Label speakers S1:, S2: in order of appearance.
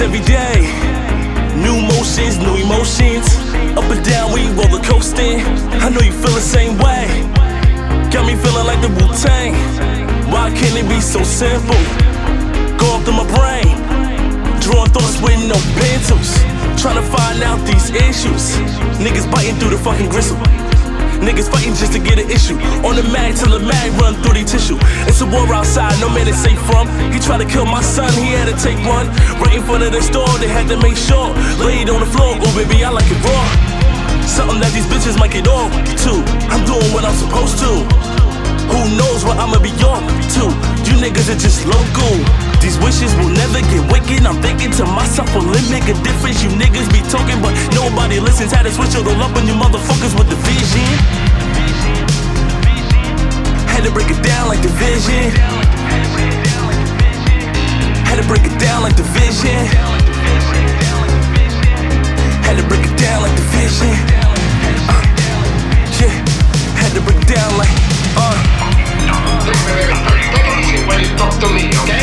S1: every day. New motions, new emotions. Up and down, we roller coasting. I know you feel the same way. Got me feeling like the Wu Tang. Why can't it be so simple? Go up to my brain. Drawing thoughts with no pencils. Trying to find out these issues. Niggas biting through the fucking gristle. Niggas fighting just to get an issue. On the mag till the mag run through the tissue. It's a war outside, no man is safe from. He tried to kill my son, he had to take one. Right in front of the store, they had to make sure. Laid on the floor, oh baby, I like it raw. Something that these bitches might get off to. I'm doing what I'm supposed to. Who knows what I'ma be on to? You niggas are just local. These wishes will never get wicked. I'm thinking to myself, will it make a difference? You niggas be talking, but nobody listens. Had to switch it all up on you motherfuckers with the vision. Had to break it down like division. Had to break it down like division. Had to break it down like division. Uh, yeah, had to break it down like uh.
S2: When you talk to me, okay?